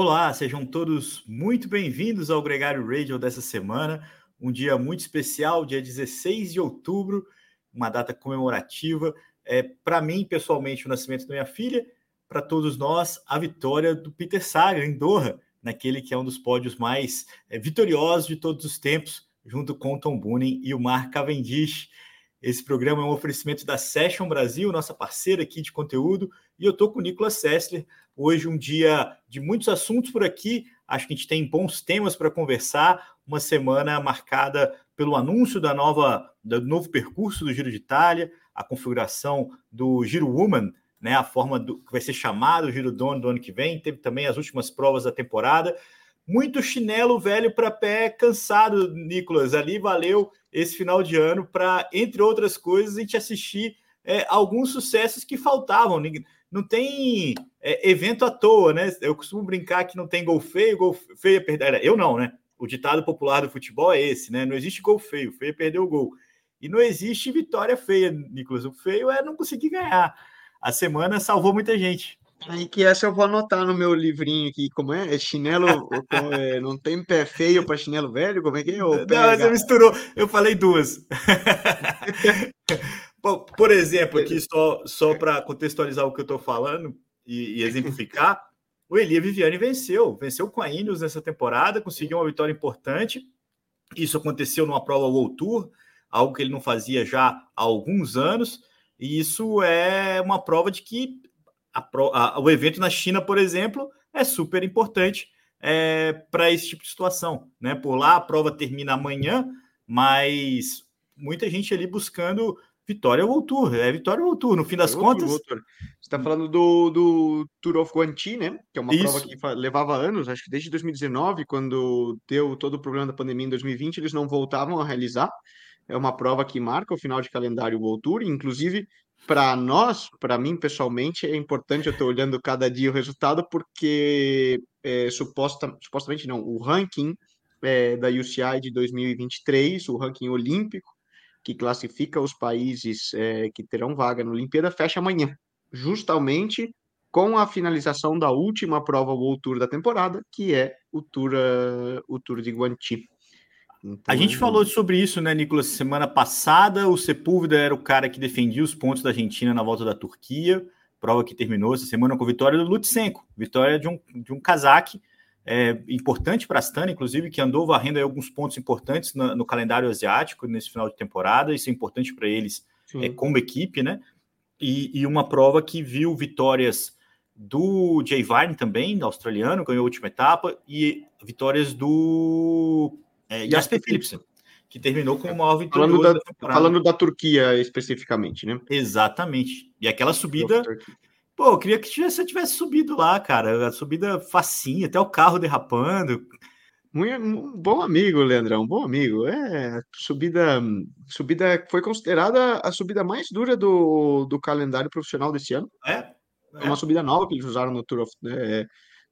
Olá, sejam todos muito bem-vindos ao Gregário Radio dessa semana. Um dia muito especial, dia 16 de outubro, uma data comemorativa. É, para mim, pessoalmente, o nascimento da minha filha, para todos nós, a vitória do Peter Sagan em Doha, naquele que é um dos pódios mais é, vitoriosos de todos os tempos, junto com o Tom Boonen e o Mark Cavendish. Esse programa é um oferecimento da Session Brasil, nossa parceira aqui de conteúdo, e eu estou com o Nicolas Sessler. Hoje, um dia de muitos assuntos por aqui. Acho que a gente tem bons temas para conversar. Uma semana marcada pelo anúncio da nova, do novo percurso do Giro de Itália, a configuração do Giro Woman, né, a forma do, que vai ser chamado o Giro Dono do ano que vem. Teve também as últimas provas da temporada. Muito chinelo velho para pé cansado, Nicolas. Ali valeu esse final de ano para, entre outras coisas, a gente assistir é, alguns sucessos que faltavam. Não tem é, evento à toa, né? Eu costumo brincar que não tem gol feio, gol feio é perder. Eu não, né? O ditado popular do futebol é esse, né? Não existe gol feio, feio é perder o gol. E não existe vitória feia, Nicolas. O feio é não conseguir ganhar. A semana salvou muita gente. Aí que essa eu vou anotar no meu livrinho aqui. Como é? É chinelo. é, não tem pé feio para chinelo velho? Como é que é? Ou não, você misturou. Eu falei duas. Por exemplo, aqui só, só para contextualizar o que eu estou falando e, e, exemplificar, o Elia Viviane venceu. Venceu com a Ineos nessa temporada, conseguiu uma vitória importante. Isso aconteceu numa prova World Tour, algo que ele não fazia já há alguns anos. E isso é uma prova de que a, a, o evento na China, por exemplo, é super importante é, para esse tipo de situação. Né? Por lá a prova termina amanhã, mas muita gente ali buscando vitória ou tour. É vitória ou tour, no fim das contas. Você está falando do, do Tour of Guanti, né? Que é uma Isso. prova que levava anos, acho que desde 2019, quando deu todo o problema da pandemia em 2020, eles não voltavam a realizar. É uma prova que marca o final de calendário World Tour, inclusive para nós, para mim pessoalmente, é importante eu estar olhando cada dia o resultado, porque é, suposta, supostamente não, o ranking é, da UCI de 2023, o ranking olímpico, que classifica os países é, que terão vaga na Olimpíada, fecha amanhã, justamente com a finalização da última prova World Tour da temporada, que é o Tour, uh, o Tour de Guanti. Então, a gente falou sobre isso, né, Nicolas? Semana passada, o Sepúlveda era o cara que defendia os pontos da Argentina na volta da Turquia, prova que terminou essa semana com vitória do Lutsenko, vitória de um, de um casaque é, importante para a Astana, inclusive, que andou varrendo alguns pontos importantes no, no, calendário asiático nesse final de temporada. Isso é importante para eles é, como equipe, né? E, e, uma prova que viu vitórias do Jay Vine também, australiano, ganhou a última etapa, e vitórias do é, Jasper Philipsen, que terminou com o maior vitória. Falando da, da falando da Turquia especificamente, né? Exatamente. E aquela subida. Pô, eu queria que você tivesse subido lá, cara. A subida facinha, até o carro derrapando. Um bom amigo, Leandrão, um bom amigo. É, subida, subida foi considerada a subida mais dura do, do calendário profissional desse ano. É, é. uma subida nova que eles usaram no Tour of, é,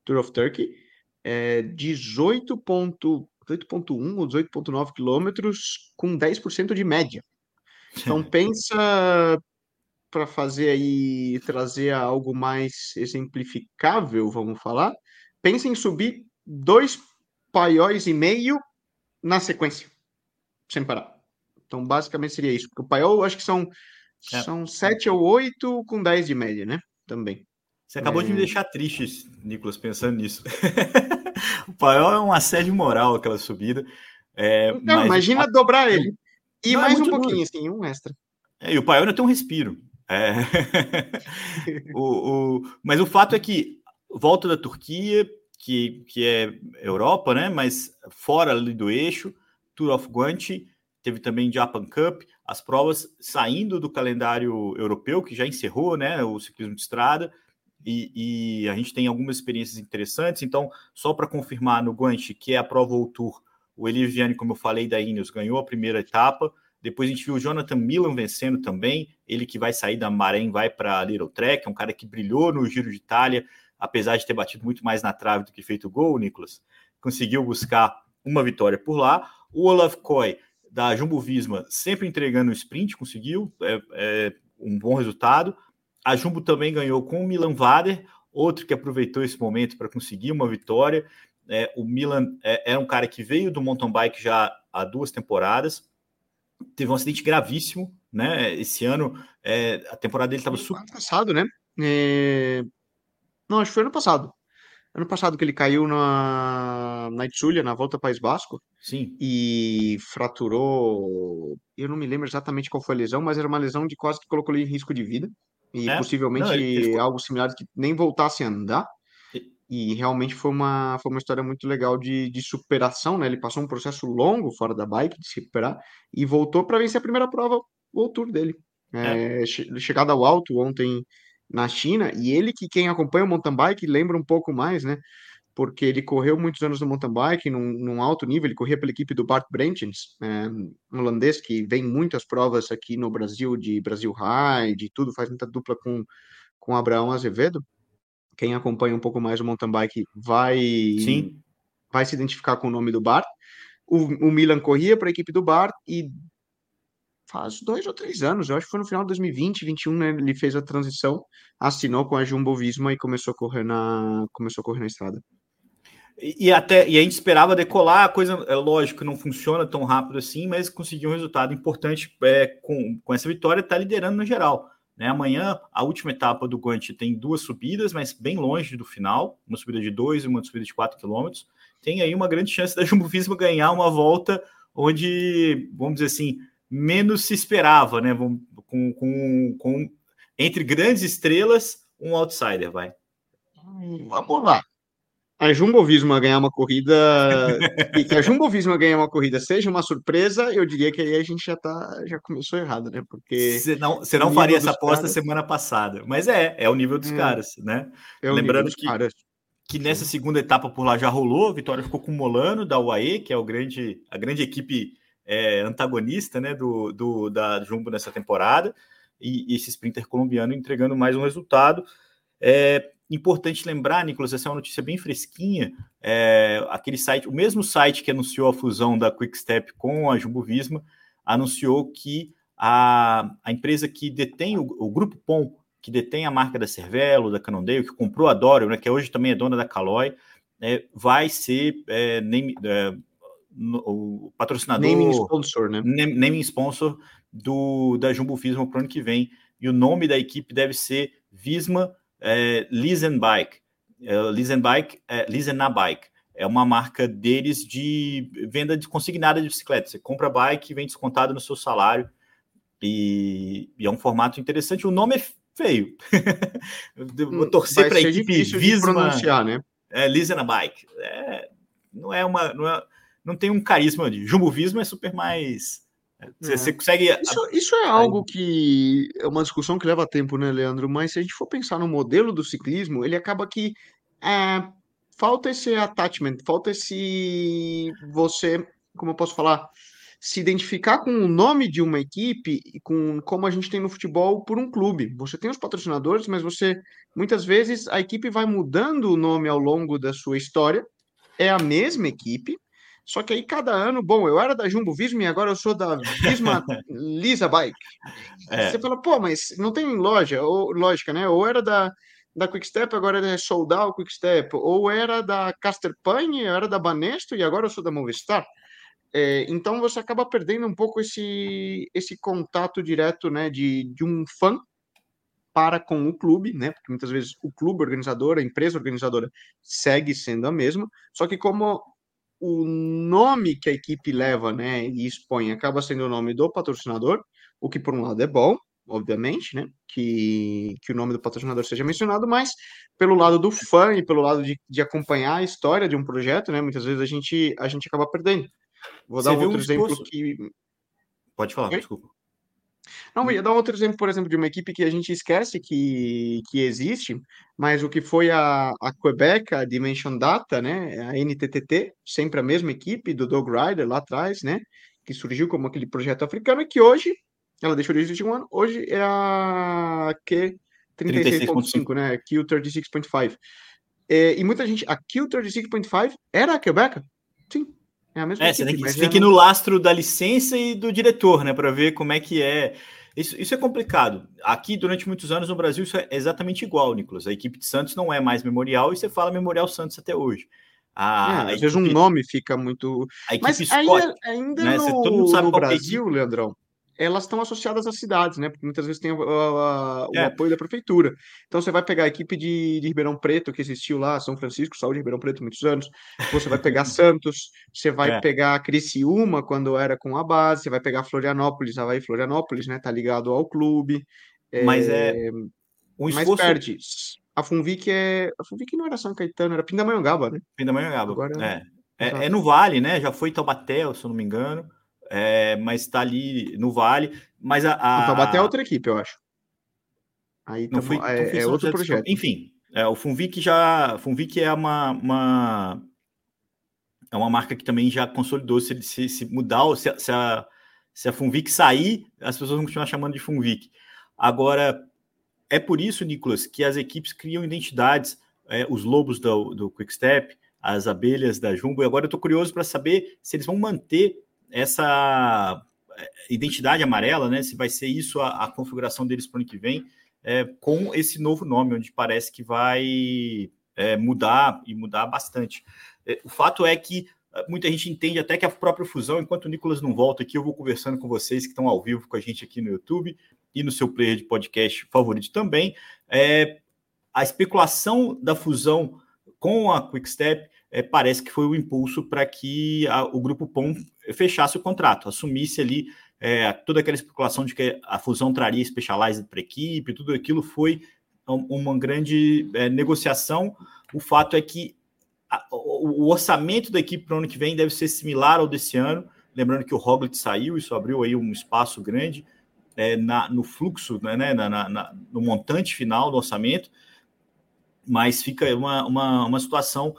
Tour of Turkey. É, 18 18,1 ou 18,9 quilômetros com 10% de média. Então pensa para fazer aí, trazer algo mais exemplificável, vamos falar, pensa em subir dois paióis e meio na sequência, sem parar. Então basicamente seria isso, porque o paiol acho que são, é. são 7 ou 8 com 10 de média, né? Também. Você acabou é... de me é. deixar triste, Nicolas, pensando nisso. o Paiol é um assédio moral aquela subida. É, não, mas... imagina dobrar ele. E não, é mais um pouquinho, duro. assim, um extra. É, e o Paiol ainda tem um respiro. É... o, o... Mas o fato é que volta da Turquia, que, que é Europa, né? Mas fora ali do eixo, Tour of Guanti, teve também Japan Cup, as provas saindo do calendário europeu, que já encerrou, né? O ciclismo de estrada, e, e, a gente tem algumas experiências interessantes. Então, só para confirmar no Guanche, que é a prova World Tour, o Eli Viviane, como eu falei, da Ineos, ganhou a primeira etapa. Depois a gente viu o Jonathan Milan vencendo também. Ele que vai sair da Marém, vai para a Little Trek, é um cara que brilhou no Giro de Itália, apesar de ter batido muito mais na trave do que feito gol, Nicolas. Conseguiu buscar uma vitória por lá. O Olaf Koy, da Jumbo Visma, sempre entregando o sprint, conseguiu é, é um bom resultado. A Jumbo também ganhou com o Milan Vader, outro que aproveitou esse momento para conseguir uma vitória. É, o Milan é, era um cara que veio do mountain bike já há duas temporadas, teve um acidente gravíssimo, né? Esse ano é, a temporada dele estava super. Ano passado, né? É... Não, acho que foi ano passado. Ano passado que ele caiu na, na Itzulia, na volta País Basco. Sim. E fraturou. Eu não me lembro exatamente qual foi a lesão, mas era uma lesão de quase que colocou ele em risco de vida. E é? possivelmente não, ele, algo similar que nem voltasse a andar. E realmente foi uma, foi uma história muito legal de, de superação, né? Ele passou um processo longo fora da bike, de se recuperar, e voltou para vencer a primeira prova, o tour dele. É. É, chegada ao alto ontem na China, e ele que quem acompanha o mountain bike lembra um pouco mais, né? Porque ele correu muitos anos no mountain bike, num, num alto nível, ele corria pela equipe do Bart Brentjens, é, um holandês que vem muitas provas aqui no Brasil, de Brasil High, de tudo, faz muita dupla com, com Abraão Azevedo quem acompanha um pouco mais o mountain bike vai, Sim. vai se identificar com o nome do bar. O, o Milan corria para a equipe do bar e faz dois ou três anos, eu acho que foi no final de 2020, 2021, né, ele fez a transição, assinou com a Jumbo Visma e começou a correr na, começou a correr na estrada. E, e até e a gente esperava decolar, a coisa é lógico não funciona tão rápido assim, mas conseguiu um resultado importante é, com, com essa vitória, está liderando no geral. Né? Amanhã, a última etapa do Guante tem duas subidas, mas bem longe do final, uma subida de 2 e uma subida de 4 km. Tem aí uma grande chance da Jumbo Visma ganhar uma volta onde, vamos dizer assim, menos se esperava, né? Com, com, com entre grandes estrelas, um outsider, vai. Vamos lá a Jumbo Visma ganhar uma corrida e que a Jumbo Visma ganhar uma corrida seja uma surpresa, eu diria que aí a gente já tá já começou errado, né? Porque você não, você não faria essa aposta caras... semana passada, mas é, é o nível dos hum, caras, né? É Lembrando que caras. que nessa segunda etapa por lá já rolou, a Vitória ficou com o Molano da UAE, que é o grande a grande equipe é, antagonista, né, do, do da Jumbo nessa temporada, e, e esse sprinter colombiano entregando mais um resultado. É, Importante lembrar, Nicolas, essa é uma notícia bem fresquinha. É, aquele site, o mesmo site que anunciou a fusão da Quickstep com a Jumbo Visma, anunciou que a, a empresa que detém o, o grupo POM, que detém a marca da Cervelo, da Canondale, que comprou a Dorio, né, que hoje também é dona da Caloi, é, vai ser é, name, é, no, o patrocinador. Naming sponsor, né? Naming sponsor do, da Jumbo Visma para o ano que vem. E o nome da equipe deve ser Visma é, Listen Bike. É, Listen Bike, é, Listen na Bike. É uma marca deles de venda de consignada de bicicleta. Você compra a bike e vem descontado no seu salário. E, e é um formato interessante. O nome é feio. Vou hum, torcer para a equipe Visma. pronunciar, né? É, Listen na Bike. É, não é uma. Não, é, não tem um carisma de Jumbo Visma é super mais você, você consegue. Isso, isso é algo que é uma discussão que leva tempo, né, Leandro? Mas se a gente for pensar no modelo do ciclismo, ele acaba que é, falta esse attachment, falta esse você, como eu posso falar, se identificar com o nome de uma equipe e com como a gente tem no futebol por um clube. Você tem os patrocinadores, mas você muitas vezes a equipe vai mudando o nome ao longo da sua história. É a mesma equipe, só que aí cada ano, bom, eu era da Jumbo Visma e agora eu sou da Visma Lisa Bike. É. Você fala, pô, mas não tem loja, ou lógica, né? Ou era da, da Quickstep, agora é Soldal Quickstep, ou era da Caster Pane, era da Banesto e agora eu sou da Movistar. É, então você acaba perdendo um pouco esse, esse contato direto, né, de, de um fã para com o clube, né? Porque muitas vezes o clube organizador, a empresa organizadora segue sendo a mesma, só que como o nome que a equipe leva, né, e expõe, acaba sendo o nome do patrocinador, o que por um lado é bom, obviamente, né, que, que o nome do patrocinador seja mencionado, mas pelo lado do fã e pelo lado de, de acompanhar a história de um projeto, né, muitas vezes a gente, a gente acaba perdendo. Vou Você dar um outro um exemplo que... Pode falar, Oi? desculpa. Não, ia dar outro exemplo, por exemplo, de uma equipe que a gente esquece que, que existe, mas o que foi a, a Quebec, a Dimension Data, né, a NTTT, sempre a mesma equipe do Doug Ryder lá atrás, né, que surgiu como aquele projeto africano e que hoje, ela deixou de existir um ano, hoje é a Q36.5, né, Q36.5. É, e muita gente, a Q36.5 era a Quebec? Sim, é a mesma é, equipe, você tem que, você tem que ir no lastro da licença e do diretor, né, para ver como é que é Isso, isso é complicado. Aqui, durante muitos anos no Brasil, isso é exatamente igual, Nicolas. A equipe de Santos não é mais Memorial e você fala Memorial Santos até hoje. A, é, às equipe, vezes um nome fica muito. Mas Scott, ainda, ainda né? no, todo mundo sabe no é Brasil, Leandrão, elas estão associadas às cidades, né? Porque muitas vezes tem o, o é. apoio da prefeitura. Então você vai pegar a equipe de, de, Ribeirão Preto, que existiu lá, São Francisco, Saúde Ribeirão Preto, muitos anos. Você vai pegar Santos, você vai é. pegar Criciúma, quando era com a base, você vai pegar Florianópolis, Havaí Florianópolis, né? Tá ligado ao clube. Mas é. Um esforço... Mas perde. A Funvic é. A Funvic não era São Caetano, era Pindamonhangaba, né? Pindamonhangaba. Agora... É. É, é no Vale, né? Já foi Taubaté, se eu não me engano é, mas está ali no Vale. Mas a, a... O Taubaté é outra equipe, eu acho. Aí não fui, é, é outro projeto. Enfim, é, o Funvic já. Funvic é uma, uma, é uma marca que também já consolidou. Se, se, se mudar, se, se, a, se a Funvic sair, as pessoas vão continuar chamando de Funvic. Agora, é por isso, Nicolas, que as equipes criam identidades. É, os lobos do, do Quickstep, as abelhas da Jumbo. E agora eu estou curioso para saber se eles vão manter essa é, identidade amarela, né? Se vai ser isso a, a configuração deles para o ano que vem, é, com esse novo nome, onde parece que vai é, mudar e mudar bastante. É, o fato é que é, muita gente entende até que a própria fusão, enquanto o Nicolas não volta aqui, eu vou conversando com vocês que estão ao vivo com a gente aqui no YouTube e no seu player de podcast favorito também. É, a especulação da fusão com a Quickstep é, parece que foi o impulso para que a, o grupo POM fechasse o contrato, assumisse ali é, toda aquela especulação de que a fusão traria Specialized para a equipe, tudo aquilo foi uma grande é, negociação. O fato é que a, o, o, orçamento da equipe para o ano que vem deve ser similar ao desse ano. Lembrando que o Roglic saiu, isso abriu aí um espaço grande é, na, no fluxo, né, né na, na, no montante final do orçamento, mas fica uma, uma, uma situação,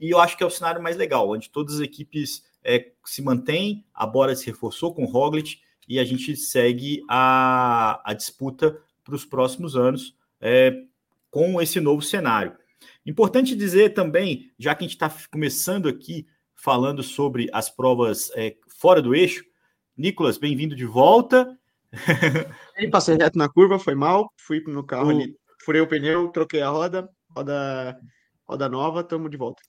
e eu acho que é o cenário mais legal, onde todas as equipes é, se mantém, a Bora se reforçou com o Roglic e a gente segue a, a disputa para os próximos anos é, com esse novo cenário. Importante dizer também, já que a gente está começando aqui falando sobre as provas é, fora do eixo, Nicolas, bem-vindo de volta. Passei reto na curva, foi mal, fui no carro o... ali, furei o pneu, troquei a roda, roda, roda nova, estamos de volta.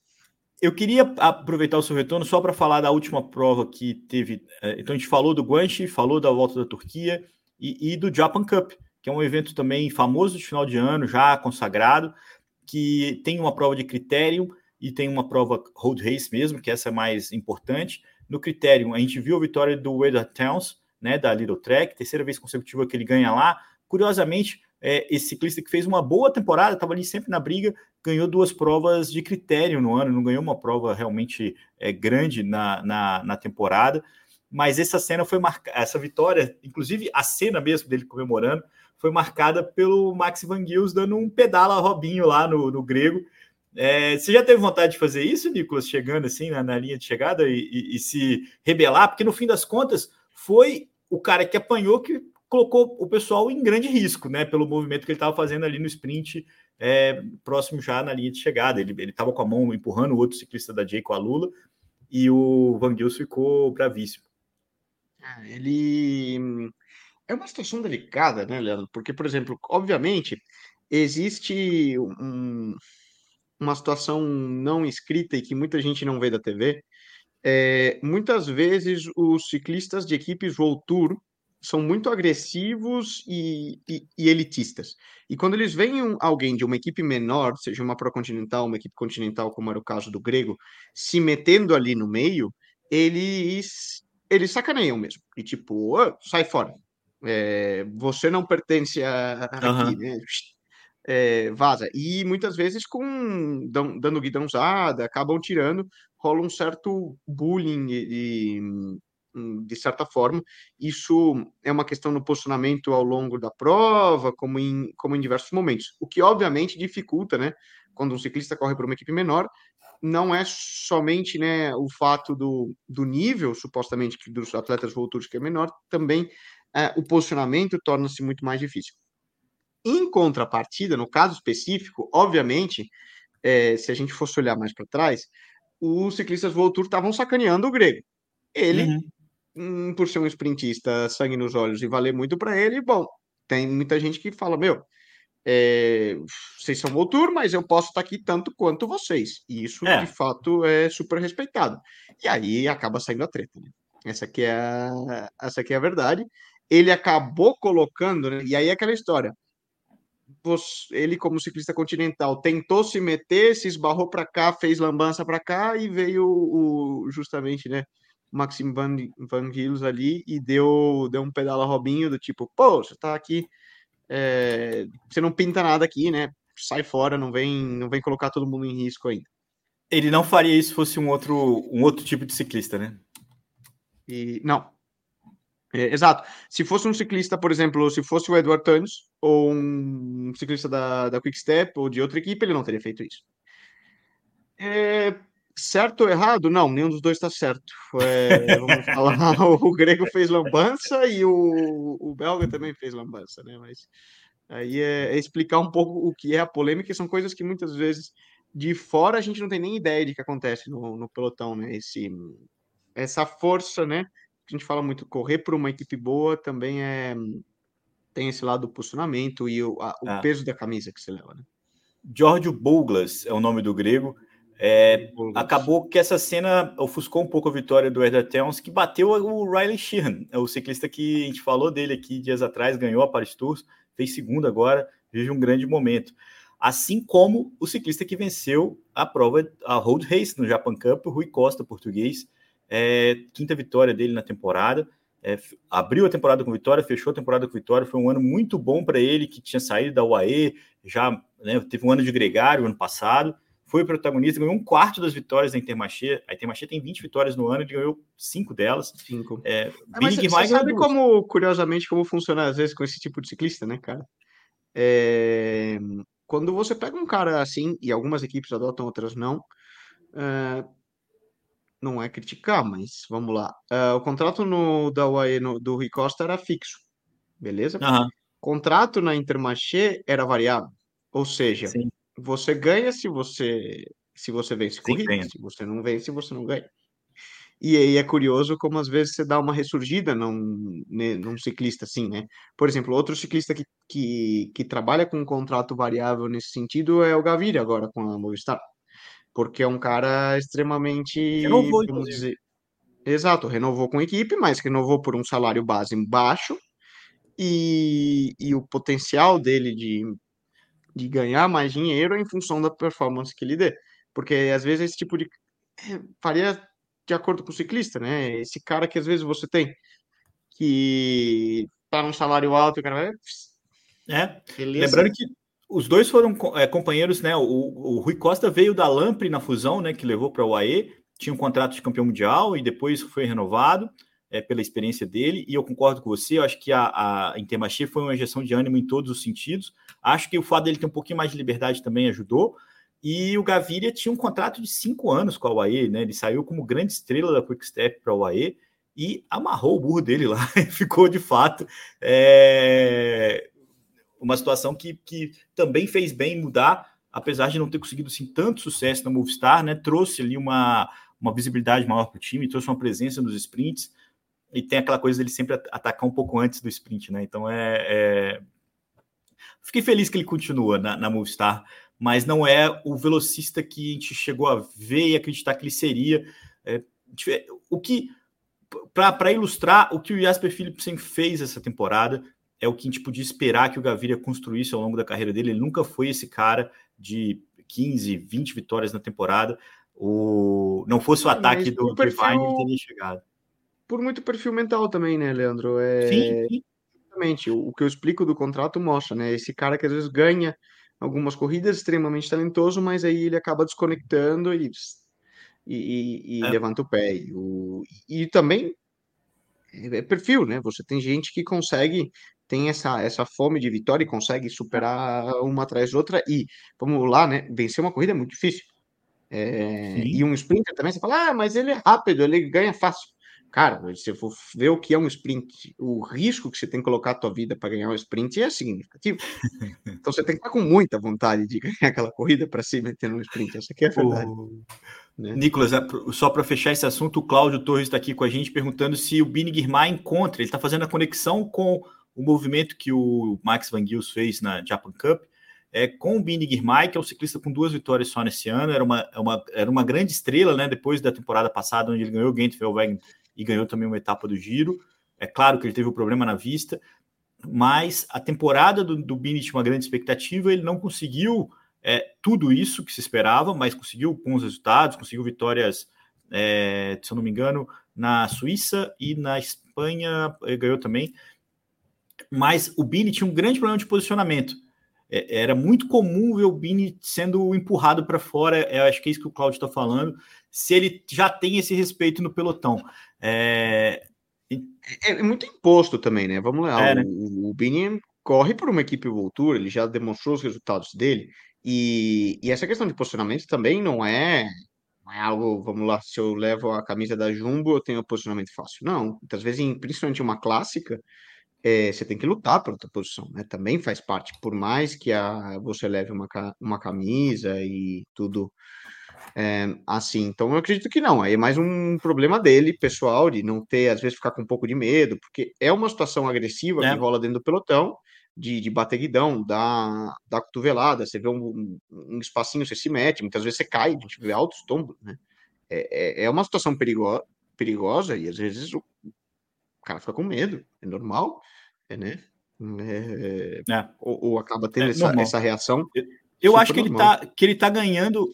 Eu queria aproveitar o seu retorno só para falar da última prova que teve. É, então, a gente falou do Guanche, falou da volta da Turquia e, e, do Japan Cup, que é um evento também famoso de final de ano, já consagrado, que tem uma prova de critério e tem uma prova road race mesmo, que essa é mais importante. No critério, a gente viu a vitória do Weather Towns, né, da Little Track, terceira vez consecutiva que ele ganha lá. Curiosamente, é, esse ciclista que fez uma boa temporada, estava ali sempre na briga, ganhou duas provas de critério no ano, não ganhou uma prova realmente é, grande na, na, na, temporada, mas essa cena foi marcada, essa vitória, inclusive a cena mesmo dele comemorando, foi marcada pelo Max Van Gils dando um pedala Robinho lá no, no grego. É, você já teve vontade de fazer isso, Nicolas, chegando assim na, na linha de chegada e, e, e se rebelar? Porque no fim das contas foi o cara que apanhou que colocou o pessoal em grande risco, né? Pelo movimento que ele estava fazendo ali no sprint, é, próximo já na linha de chegada. Ele estava com a mão empurrando o outro ciclista da Jay com a Lula e o Van Gils ficou bravíssimo. É, ele é uma situação delicada, né, Leandro? Porque, por exemplo, obviamente existe um, uma situação não escrita e que muita gente não vê da TV. É, muitas vezes os ciclistas de equipes World Tour são muito agressivos e, e, e, elitistas. E quando eles veem um, alguém de uma equipe menor, seja uma Pro Continental, uma equipe continental, como era o caso do Grego, se metendo ali no meio, eles, eles sacaneiam mesmo. E tipo, oh, sai fora. É, você não pertence a, aqui, uhum. né? É, vaza. E muitas vezes com dando guidãozada, acabam tirando, rola um certo bullying e, de certa forma, isso é uma questão no posicionamento ao longo da prova, como em, como em diversos momentos, o que obviamente dificulta, né, quando um ciclista corre para uma equipe menor, não é somente né, o fato do, do nível, supostamente, dos atletas voltores que é menor, também é, o posicionamento torna-se muito mais difícil. Em contrapartida, no caso específico, obviamente, é, se a gente fosse olhar mais para trás, os ciclistas Voltur estavam sacaneando o grego. Ele uhum hum, por ser um sprintista sangue nos olhos e valer muito para ele, bom, tem muita gente que fala, meu, é, vocês são Voltur, mas eu posso estar aqui tanto quanto vocês. E isso, é. de fato, é super respeitado. E aí acaba saindo a treta, né? Essa aqui é a, essa aqui é a verdade. Ele acabou colocando, né? E aí é aquela história. Ele, como ciclista continental, tentou se meter, se esbarrou para cá, fez lambança para cá e veio o, justamente, né? Maxim Van, Van Gils ali e deu, deu um pedala Robinho do tipo, pô, você tá aqui, é, você não pinta nada aqui, né? Sai fora, não vem, não vem colocar todo mundo em risco ainda. Ele não faria isso se fosse um outro, um outro tipo de ciclista, né? E, não. É, exato. Se fosse um ciclista, por exemplo, se fosse o Edward Tunes, ou um ciclista da, da Quick Step ou de outra equipe, ele não teria feito isso. É, certo ou errado? Não, nenhum dos dois está certo. É, vamos falar, o grego fez lambança e o, o belga também fez lambança, né? Mas aí é, é, explicar um pouco o que é a polêmica, são coisas que muitas vezes de fora a gente não tem nem ideia de que acontece no, no pelotão, né? Esse, essa força, né? A gente fala muito, correr por uma equipe boa também é tem esse lado do posicionamento e o, a, o ah. peso da camisa que você leva, né? Giorgio Douglas é o nome do grego. É, acabou que essa cena ofuscou um pouco a vitória do Edward Towns, que bateu o Riley Sheehan, o ciclista que a gente falou dele aqui dias atrás, ganhou a Paris Tours, fez segundo agora, vive um grande momento. Assim como o ciclista que venceu a prova, a Road Race no Japan Cup, o Rui Costa, português, é, quinta vitória dele na temporada. É, abriu a temporada com vitória, fechou a temporada com vitória. Foi um ano muito bom para ele, que tinha saído da UAE, já né, teve um ano de gregário ano passado. Foi protagonista, ganhou um quarto das vitórias da Intermarché. A Intermarché tem 20 vitórias no ano, ele ganhou cinco delas. Cinco. É, ah, mas você sabe como, curiosamente, como funciona às vezes com esse tipo de ciclista, né, cara? É... Quando você pega um cara assim, e algumas equipes adotam, outras não, é não é criticar, mas vamos lá. Uh, o contrato no, da UAE no, do Rui Costa era fixo, beleza? Uhum. Contrato na Intermarché era variável, ou seja, Sim. Você ganha se você se você vence corrida, se você não vence, você não ganha. E aí é curioso como às vezes você dá uma ressurgida num, num ciclista assim, né? Por exemplo, outro ciclista que, que, que trabalha com um contrato variável nesse sentido é o Gaviria agora com a Movistar porque é um cara extremamente. Renovou, vamos dizer. Exato, renovou com a equipe, mas renovou por um salário base baixo e, e o potencial dele de, de ganhar mais dinheiro em função da performance que ele dê. Porque às vezes esse tipo de. É, faria de acordo com o ciclista, né? Esse cara que às vezes você tem que tá num salário alto e o cara vai. É, Beleza. lembrando que os dois foram é, companheiros, né? O, o, Rui Costa veio da Lampre na fusão, né? Que levou para o UAE, tinha um contrato de campeão mundial e depois foi renovado é, pela experiência dele. E eu concordo com você, eu acho que a, a Intermarché foi uma injeção de ânimo em todos os sentidos. Acho que o fato dele ter um pouquinho mais de liberdade também ajudou. E o Gaviria tinha um contrato de cinco anos com a UAE, né? Ele saiu como grande estrela da Quick Step para a UAE e amarrou o burro dele lá. Ficou de fato é, uma situação que, que também fez bem mudar, apesar de não ter conseguido assim, tanto sucesso na Movistar, né? Trouxe ali uma, uma visibilidade maior para o time, trouxe uma presença nos sprints e tem aquela coisa dele sempre atacar um pouco antes do sprint, né? Então é, é... fiquei feliz que ele continua na, na Movistar, mas não é o velocista que a gente chegou a ver e acreditar que ele seria. É, o que para ilustrar o que o Jasper Philipsen fez essa temporada, é o que a gente podia esperar que o Gaviria construísse ao longo da carreira dele. Ele nunca foi esse cara de 15, 20 vitórias na temporada. O... Não fosse o ataque do. Divine, ele teria chegado. Por muito perfil mental também, né, Leandro? É... Sim. Exatamente. O que eu explico do contrato mostra, né? Esse cara que às vezes ganha algumas corridas, extremamente talentoso, mas aí ele acaba desconectando e, e, e é. levanta o pé. E, o... e também é perfil, né? Você tem gente que consegue tem essa, essa fome de vitória e consegue superar uma atrás da outra. E, vamos lá, né? Vencer uma corrida é muito difícil. É, e um sprinter também, você fala, ah, mas ele é rápido, ele ganha fácil. Cara, se você for ver o que é um sprint, o risco que você tem que colocar a tua vida para ganhar um sprint é significativo. então você tem que estar com muita vontade de ganhar aquela corrida para se meter no sprint. Essa aqui é a verdade. Né? Nicolas, é, só para fechar esse assunto, o Cláudio Torres está aqui com a gente perguntando se o Bini Girmay encontra, ele está fazendo a conexão com o movimento que o Max Van Gils fez na Japan Cup, é, com o Bini Girmay, que é um ciclista com duas vitórias só nesse ano, era uma, é uma, era uma grande estrela, né, depois da temporada passada, onde ele ganhou o Gent-Wevelgem e ganhou também uma etapa do Giro, é claro que ele teve um problema na vista, mas a temporada do, do Bini tinha uma grande expectativa, ele não conseguiu é, tudo isso que se esperava, mas conseguiu bons resultados, conseguiu vitórias, é, se eu não me engano, na Suíça e na Espanha, ganhou também, mas o Bini tinha um grande problema de posicionamento, é, era muito comum ver o Bini sendo empurrado para fora. Eu acho que é isso que o Claudio está falando. Se ele já tem esse respeito no pelotão. É, é, é muito imposto também, né? Vamos lá. É, né? O, o Bini corre por uma equipe Voltura, ele já demonstrou os resultados dele. E, e essa questão de posicionamento também não é, não é algo, vamos lá, se eu levo a camisa da Jumbo, eu tenho um posicionamento fácil. Não, muitas vezes, em, principalmente uma clássica, é, você tem que lutar pela outra posição, né? Também faz parte, por mais que a, você leve uma, uma camisa e tudo é, assim. Então, eu acredito que não. Aí é mais um problema dele, pessoal, de não ter, às vezes, ficar com um pouco de medo, porque é uma situação agressiva é. que rola dentro do pelotão, de, de bater guidão, dar, dar cotovelada, você vê um, um espacinho, você se mete, muitas vezes você cai, a gente vê altos tombos, né? É, é, é uma situação perigo, perigosa e às vezes o cara fica com medo, é normal, é, né? É. Ou, ou, acaba tendo essa, essa, reação. Eu, eu acho que ele, tá, que ele tá ganhando.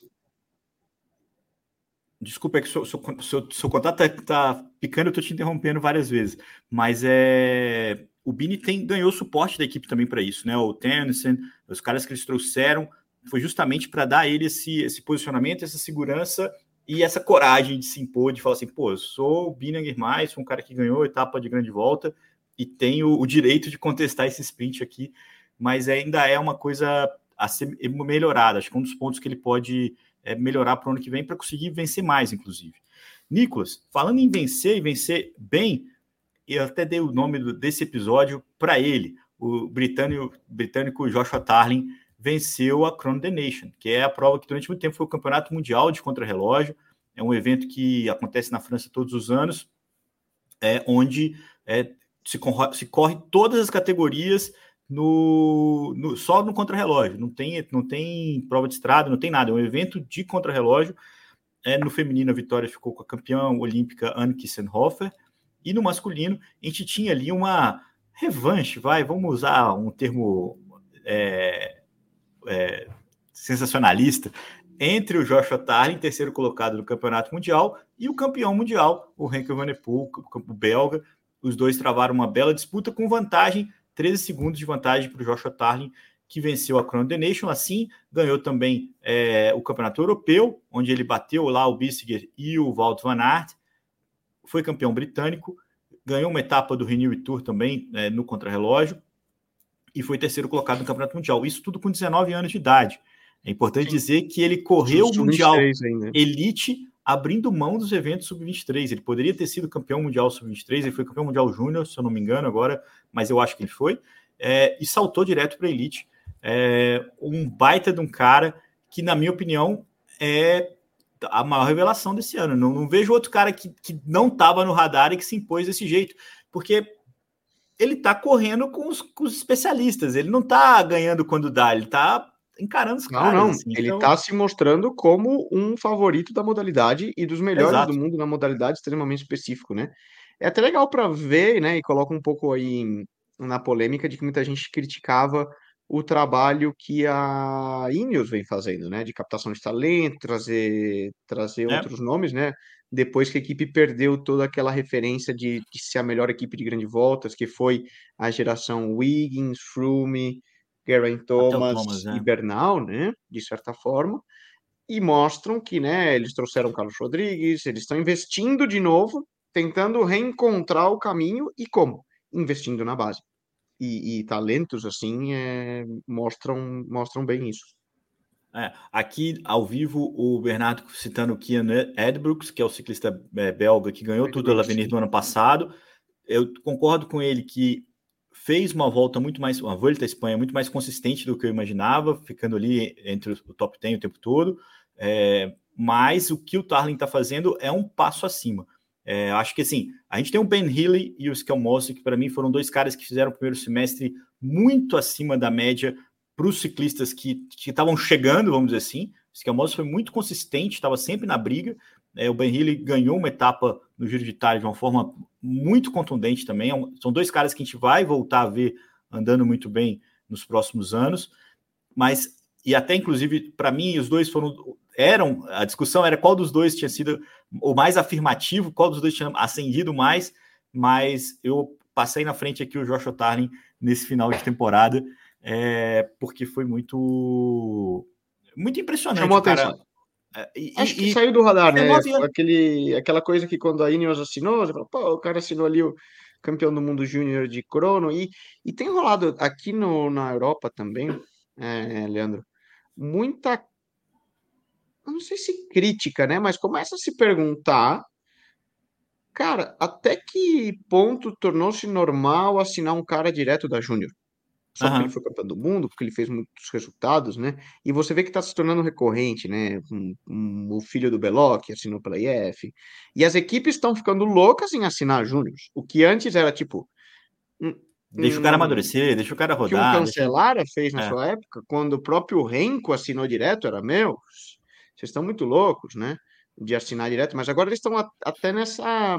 Desculpa, é que seu, seu, seu, seu contato tá, tá picando, eu tô te interrompendo várias vezes. Mas é. O Bini tem, ganhou suporte da equipe também para isso, né? O Tennyson, os caras que eles trouxeram, foi justamente para dar a ele esse, esse posicionamento, essa segurança e essa coragem de se impor, de falar assim, pô, eu sou o Binanger mais, sou um cara que ganhou etapa de grande volta e tenho o direito de contestar esse sprint aqui, mas ainda é uma coisa a ser melhorada. Acho que é um dos pontos que ele pode é, melhorar para o ano que vem para conseguir vencer mais, inclusive. Nicolas, falando em vencer e vencer bem, eu até dei o nome desse episódio para ele, o britânico, britânico Joshua Tarlin, venceu a Chrono the Nation, que é a prova que durante muito tempo foi o campeonato mundial de contrarrelógio. É um evento que acontece na França todos os anos, é, onde é, se, se corre todas as categorias no, no só no contrarrelógio. Não tem, não tem prova de estrada, não tem nada. É um evento de contrarrelógio. É, no feminino, a vitória ficou com a campeã olímpica Anne Kissenhofer. E no masculino, a gente tinha ali uma revanche, vai, vamos usar um termo é, é, sensacionalista entre o Joshua Tarlin, terceiro colocado do Campeonato Mundial, e o campeão mundial, o Henkel Van Poel, o belga. Os dois travaram uma bela disputa com vantagem, 13 segundos de vantagem para o Joshua Tarlin, que venceu a Crown the Nation. Assim, ganhou também é, o Campeonato Europeu, onde ele bateu lá o Bissiger e o Walt Van Aert. Foi campeão britânico, ganhou uma etapa do Renew Tour também é, no contrarrelógio e foi terceiro colocado no Campeonato Mundial. Isso tudo com 19 anos de idade. É importante Sim. dizer que ele correu o Mundial Elite abrindo mão dos eventos sub-23. Ele poderia ter sido campeão mundial sub-23, ele foi campeão mundial júnior, se eu não me engano agora, mas eu acho que ele foi, é, e saltou direto para a Elite. É, um baita de um cara que, na minha opinião, é a maior revelação desse ano. Não, não vejo outro cara que, que não estava no radar e que se impôs desse jeito, porque ele tá correndo com os, com os, especialistas, ele não tá ganhando quando dá, ele tá encarando os caras. Não, não, assim, ele então... tá se mostrando como um favorito da modalidade e dos melhores Exato. do mundo na modalidade extremamente específico, né? É até legal para ver, né, e coloca um pouco aí na polêmica de que muita gente criticava o trabalho que a Ineos vem fazendo, né, de captação de talento, trazer trazer é. outros nomes, né? depois que a equipe perdeu toda aquela referência de, de ser a melhor equipe de grande voltas, que foi a geração Wiggins, Froome, Geraint Thomas, Thomas é. e Bernal, né, de certa forma, e mostram que, né, eles trouxeram Carlos Rodrigues, eles estão investindo de novo, tentando reencontrar o caminho, e como? Investindo na base. E, e talentos, assim, é, mostram, mostram bem isso. É, aqui ao vivo, o Bernardo citando o Kian Edbrooks, que é o ciclista é, belga que ganhou tudo pela Avenida no ano passado. Eu concordo com ele que fez uma volta muito mais, uma volta à Espanha muito mais consistente do que eu imaginava, ficando ali entre o top 10 o tempo todo. É, mas o que o Tarlin está fazendo é um passo acima. É, acho que assim, a gente tem o Ben Healy e o Skelmosse, que para mim foram dois caras que fizeram o primeiro semestre muito acima da média para os ciclistas que estavam chegando, vamos dizer assim. O Skelmosse foi muito consistente, estava sempre na briga. É, o Ben Healy ganhou uma etapa no Giro de Itália de uma forma muito contundente também. É são dois caras que a gente vai voltar a ver andando muito bem nos próximos anos. Mas, e até inclusive, para mim, os dois foram eram, a discussão era qual dos dois tinha sido o mais afirmativo, qual dos dois tinha ascendido mais, mas eu passei na frente aqui o Joshua Tarling nesse final de temporada, é, porque foi muito muito impressionante. Chamou cara. atenção. É, e, Acho que e, saiu do radar, né? Aquele, aquela coisa que quando a Ineos assinou, você fala, pô, o cara assinou ali o campeão do mundo júnior de crono, e, e tem rolado aqui no, na Europa também, é, Leandro, muita não sei se crítica, né? Mas começa a se perguntar, cara, até que ponto tornou-se normal assinar um cara direto da Júnior? Só porque ele foi campeão do mundo, porque ele fez muitos resultados, né? E você vê que está se tornando recorrente, né? Um, um, o filho do Beloc assinou pela IF. E as equipes estão ficando loucas em assinar Júnior. O que antes era tipo. Deixa o cara amadurecer, deixa o cara rodar. Que o Cancelara deixa... fez na é. sua época, quando o próprio Renko assinou direto, era meu vocês estão muito loucos, né? De assinar direto, mas agora eles estão até nessa,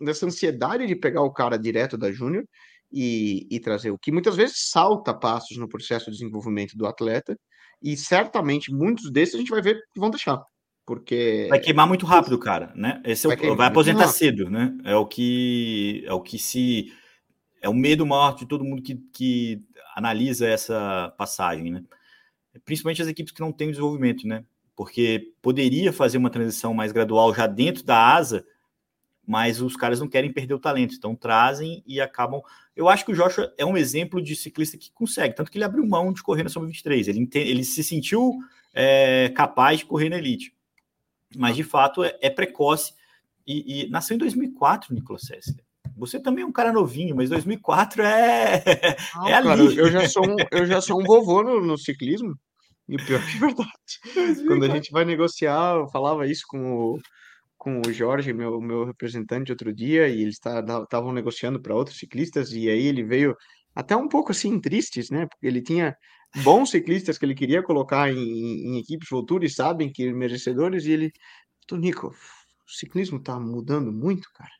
nessa ansiedade de pegar o cara direto da Júnior e, e trazer o que muitas vezes salta passos no processo de desenvolvimento do atleta, e certamente muitos desses a gente vai ver que vão deixar. Porque vai queimar muito rápido, cara, né? Esse é vai, o, vai aposentar cedo, né? É o que é o que se é o medo maior de todo mundo que, que analisa essa passagem, né? Principalmente as equipes que não têm desenvolvimento, né? porque poderia fazer uma transição mais gradual já dentro da asa, mas os caras não querem perder o talento, então trazem e acabam. Eu acho que o Joshua é um exemplo de ciclista que consegue, tanto que ele abriu mão de correr na Soma 23, ele, ele se sentiu é, capaz de correr na Elite, mas de fato é, é precoce e, e, nasceu em 2004, Nicolas Sessler. Você também é um cara novinho, mas 2004 é. Não, é cara, eu já sou um, eu já sou um vovô no, no ciclismo. E pior que é verdade. Quando a gente vai negociar, eu falava isso com o, com o Jorge, meu, meu representante, outro dia, e eles estavam negociando para outros ciclistas, e aí ele veio até um pouco assim tristes, né? Porque ele tinha bons ciclistas que ele queria colocar em, em equipes futuras, sabem que merecedores, e ele, Tonico, o ciclismo está mudando muito, cara.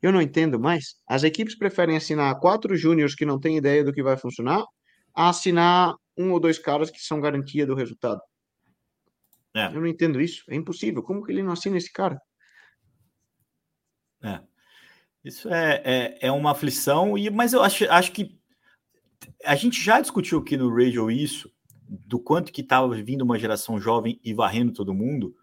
Eu não entendo mais. As equipes preferem assinar quatro júniores que não têm ideia do que vai funcionar, a assinar um ou dois caras que são garantia do resultado. É. Eu não entendo isso. É impossível. Como que ele não assina esse cara? É. Isso é, é, é uma aflição, e, mas eu acho, acho que a gente já discutiu aqui no Radio isso, do quanto que estava vindo uma geração jovem e varrendo todo mundo,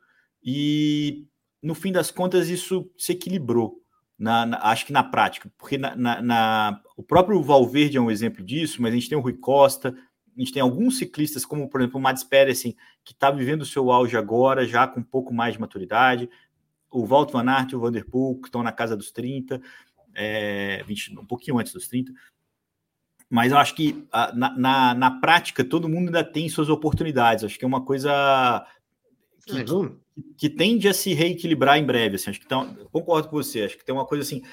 e no fim das contas isso se equilibrou. Na, na, acho que na prática, porque na, na, o próprio Valverde é um exemplo disso, mas a gente tem o Rui Costa, a gente tem alguns ciclistas, como por exemplo o Mads Pedersen, que está vivendo o seu auge agora, já com um pouco mais de maturidade, o Walt Van Aert e o Vanderpool, que estão na casa dos 30, é, 20, um pouquinho antes dos 30. Mas eu acho que na, na, na, prática todo mundo ainda tem suas oportunidades. Acho que é uma coisa que, que, que tende a se reequilibrar em breve. Assim, acho que então, concordo com você. Acho que tem uma coisa assim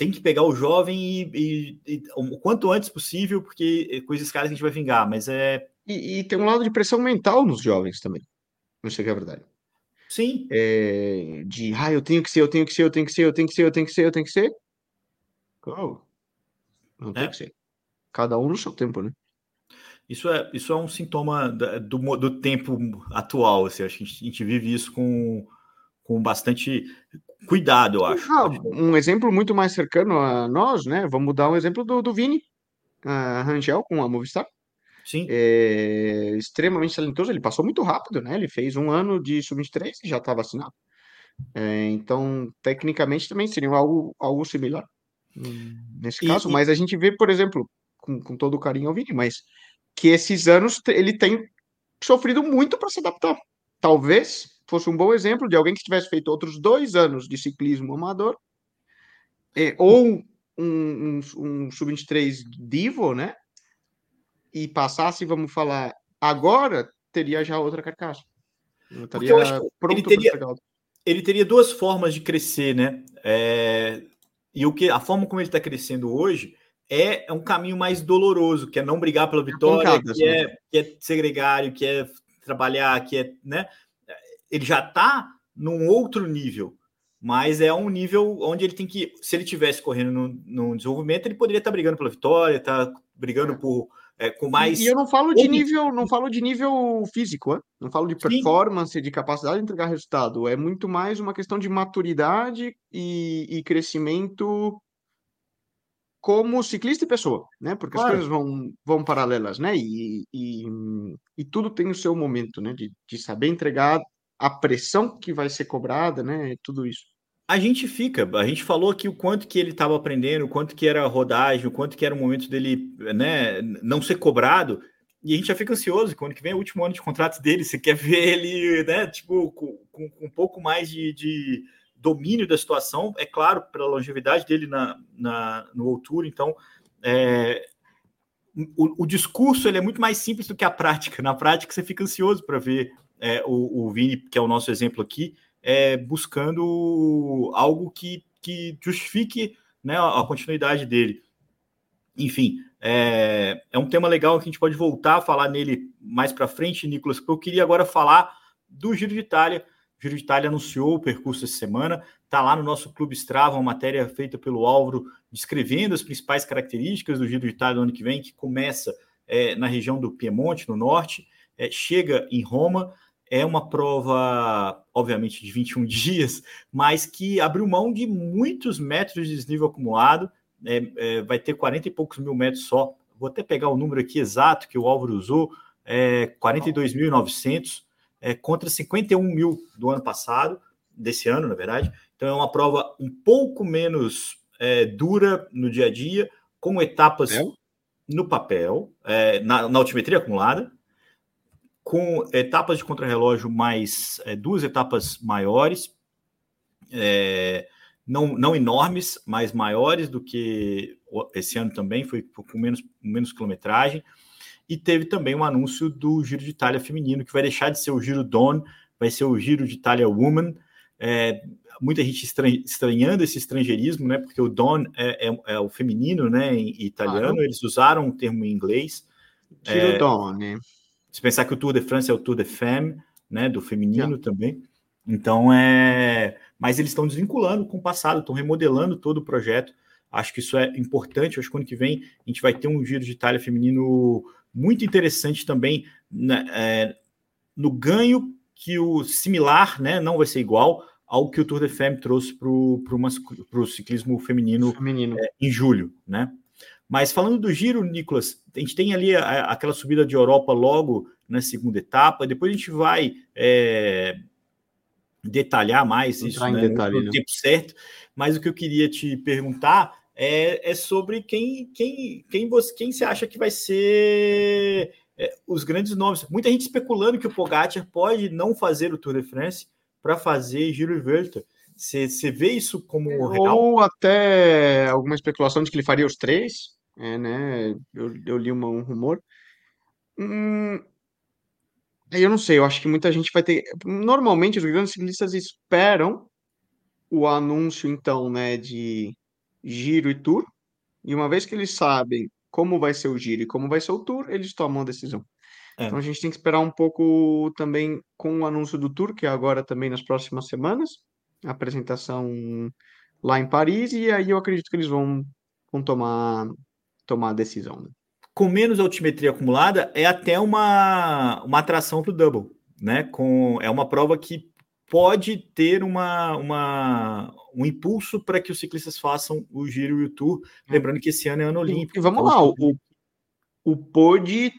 tem que pegar o jovem e, e, e, o quanto antes possível, porque com esses caras a gente vai vingar, mas é. E, e tem um lado de pressão mental nos jovens também. Não sei que é verdade. Sim. É, de ah, eu tenho que ser, eu tenho que ser, eu tenho que ser, eu tenho que ser, eu tenho que ser, eu tenho que ser. Oh, não tem é. que ser. Cada um no seu tempo, né? Isso é, isso é um sintoma do, do tempo atual. Assim, acho que a gente, a gente vive isso com, com bastante cuidado, eu acho. Ah, um exemplo muito mais cercano a nós, né? Vamos dar um exemplo do, do Vini a Rangel com a Movistar. Sim. É, extremamente talentoso, ele passou muito rápido, né? Ele fez um ano de sub-23 e já estava vacinado. É, então, tecnicamente, também seria algo, algo similar nesse caso. E, mas a gente vê, por exemplo, com, com todo o carinho ao Vini, mas que esses anos ele tem sofrido muito para se adaptar. Talvez fosse um bom exemplo de alguém que tivesse feito outros dois anos de ciclismo amador, é, ou um, um, um sub-23 divo, né? E passasse, vamos falar, agora teria já outra carcaça. Porque eu acho que ele teria, ele teria duas formas de crescer, né? É, e o que a forma como ele está crescendo hoje é, é, um caminho mais doloroso, que é não brigar pela é vitória, que, é, né? que é ser gregário, que é trabalhar, que é, né? Ele já está num outro nível, mas é um nível onde ele tem que, se ele tivesse correndo no, no desenvolvimento, ele poderia estar tá brigando pela vitória, tá brigando por é, com mais. E eu não falo de nível, não falo de nível físico, hein? não falo de performance, Sim. de capacidade de entregar resultado. É muito mais uma questão de maturidade e, e crescimento como ciclista e pessoa, né? Porque claro. as coisas vão, vão paralelas, né? E, e, e tudo tem o seu momento, né? De, de saber entregar a pressão que vai ser cobrada, né? Tudo isso a gente fica, a gente falou aqui o quanto que ele estava aprendendo, o quanto que era rodagem, o quanto que era o momento dele, né, não ser cobrado, e a gente já fica ansioso, quando que vem o último ano de contrato dele, você quer ver ele, né, tipo, com, com, um pouco mais de, de, domínio da situação, é claro, pela longevidade dele na, na, no Outour, então, é, o, o, discurso ele é muito mais simples do que a prática, na prática você fica ansioso para ver é, o, o Vini, que é o nosso exemplo aqui, é, buscando algo que, que justifique né, a, continuidade dele. Enfim, é, é um tema legal que a gente pode voltar a falar nele mais para frente, Nicolas, porque eu queria agora falar do Giro de Itália. O Giro de Itália anunciou o percurso essa semana, está lá no nosso Clube Strava, uma matéria feita pelo Álvaro, descrevendo as principais características do Giro de Itália do ano que vem, que começa é, na região do Piemonte, no norte, é, chega em Roma, é uma prova, obviamente, de 21 dias, mas que abriu mão de muitos metros de desnível acumulado, é, é, vai ter 40 e poucos mil metros só. Vou até pegar o número aqui exato que o Álvaro usou, é 42.900 é, contra 51 mil do ano passado, desse ano, na verdade. Então é uma prova um pouco menos é, dura no dia a dia, com etapas no papel, é, na, na altimetria acumulada, com etapas de contrarrelógio mais é, duas etapas maiores, é, não, não enormes, mas maiores do que esse ano também, foi com menos, menos quilometragem. E teve também um anúncio do Giro de Itália feminino, que vai deixar de ser o Giro Don, vai ser o Giro de Itália Woman. É, muita gente estranhando esse estrangeirismo, né? Porque o Don é, é, é o feminino, né? Em italiano, eles usaram um termo em inglês. Giro é, Don, né? Se pensar que o Tour de France é o Tour de Femme, né, do feminino também. Então é, mas eles estão desvinculando com o passado, estão remodelando todo o projeto. Acho que isso é importante. Acho que ano que vem a gente vai ter um giro de Itália feminino muito interessante também né, é, no ganho que o similar, né, não vai ser igual ao que o Tour de Femme trouxe para o ciclismo feminino, feminino. É, em julho, né? Mas falando do giro, Nicolas, a gente tem ali a, aquela subida de Europa logo na segunda etapa, depois a gente vai é, detalhar mais isso né, detalhe, no, no tempo certo. Mas o que eu queria te perguntar é, é sobre quem, quem, quem, você, quem você acha que vai ser é, os grandes nomes. Muita gente especulando que o Pogacar pode não fazer o Tour de France para fazer Giro e Volta. Você vê isso como Ou real? Ou até alguma especulação de que ele faria os três? É, né? Eu, eu li uma, um rumor. Hum, eu não sei, eu acho que muita gente vai ter. Normalmente, os grandes ciclistas esperam o anúncio, então, né, de giro e tour. E uma vez que eles sabem como vai ser o giro e como vai ser o tour, eles tomam a decisão. É. Então a gente tem que esperar um pouco também com o anúncio do tour, que é agora também nas próximas semanas, a apresentação lá em Paris, e aí eu acredito que eles vão, vão tomar tomar a decisão. Né? Com menos altimetria acumulada, é até uma, uma atração para o double. Né? Com, é uma prova que pode ter uma, uma, um impulso para que os ciclistas façam o giro e o tour. É. Lembrando que esse ano é ano olímpico. E vamos então, lá, o, o Pod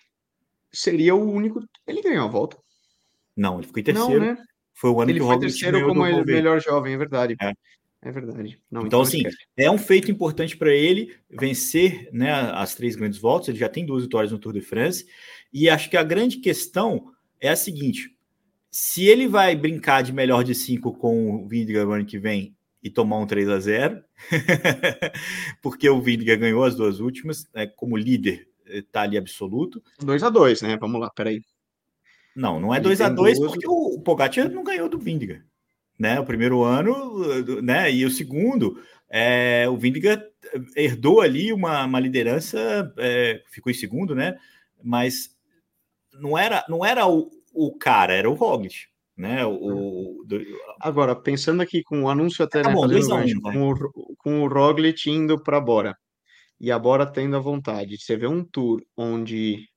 seria o único. Ele ganhou a volta. Não, ele ficou em terceiro. Não, né? Foi o ano ele que o Roglic terceiro como melhor jovem, é verdade. É. É verdade. Não, então, então assim, é um feito importante para ele vencer né, as três grandes voltas. Ele já tem duas vitórias no Tour de France. E acho que a grande questão é a seguinte: se ele vai brincar de melhor de cinco com o Vindiga no ano que vem e tomar um 3 a 0 porque o Vindiga ganhou as duas últimas, né, como líder, está ali absoluto. 2 a 2 né? Vamos lá, peraí. Não, não é 2 a 2 porque o, o Pogacar não ganhou do Vindiga. Né? O primeiro ano, né? E o segundo, é, o Vindiga herdou ali uma, uma liderança, é, ficou em segundo, né? Mas não era, não era o, o cara, era o Roglic. Né, o, do... Agora, pensando aqui com o anúncio até tá né, bom, um, com, o, com o Roglic indo para Bora e a Bora tendo a vontade, você vê um tour onde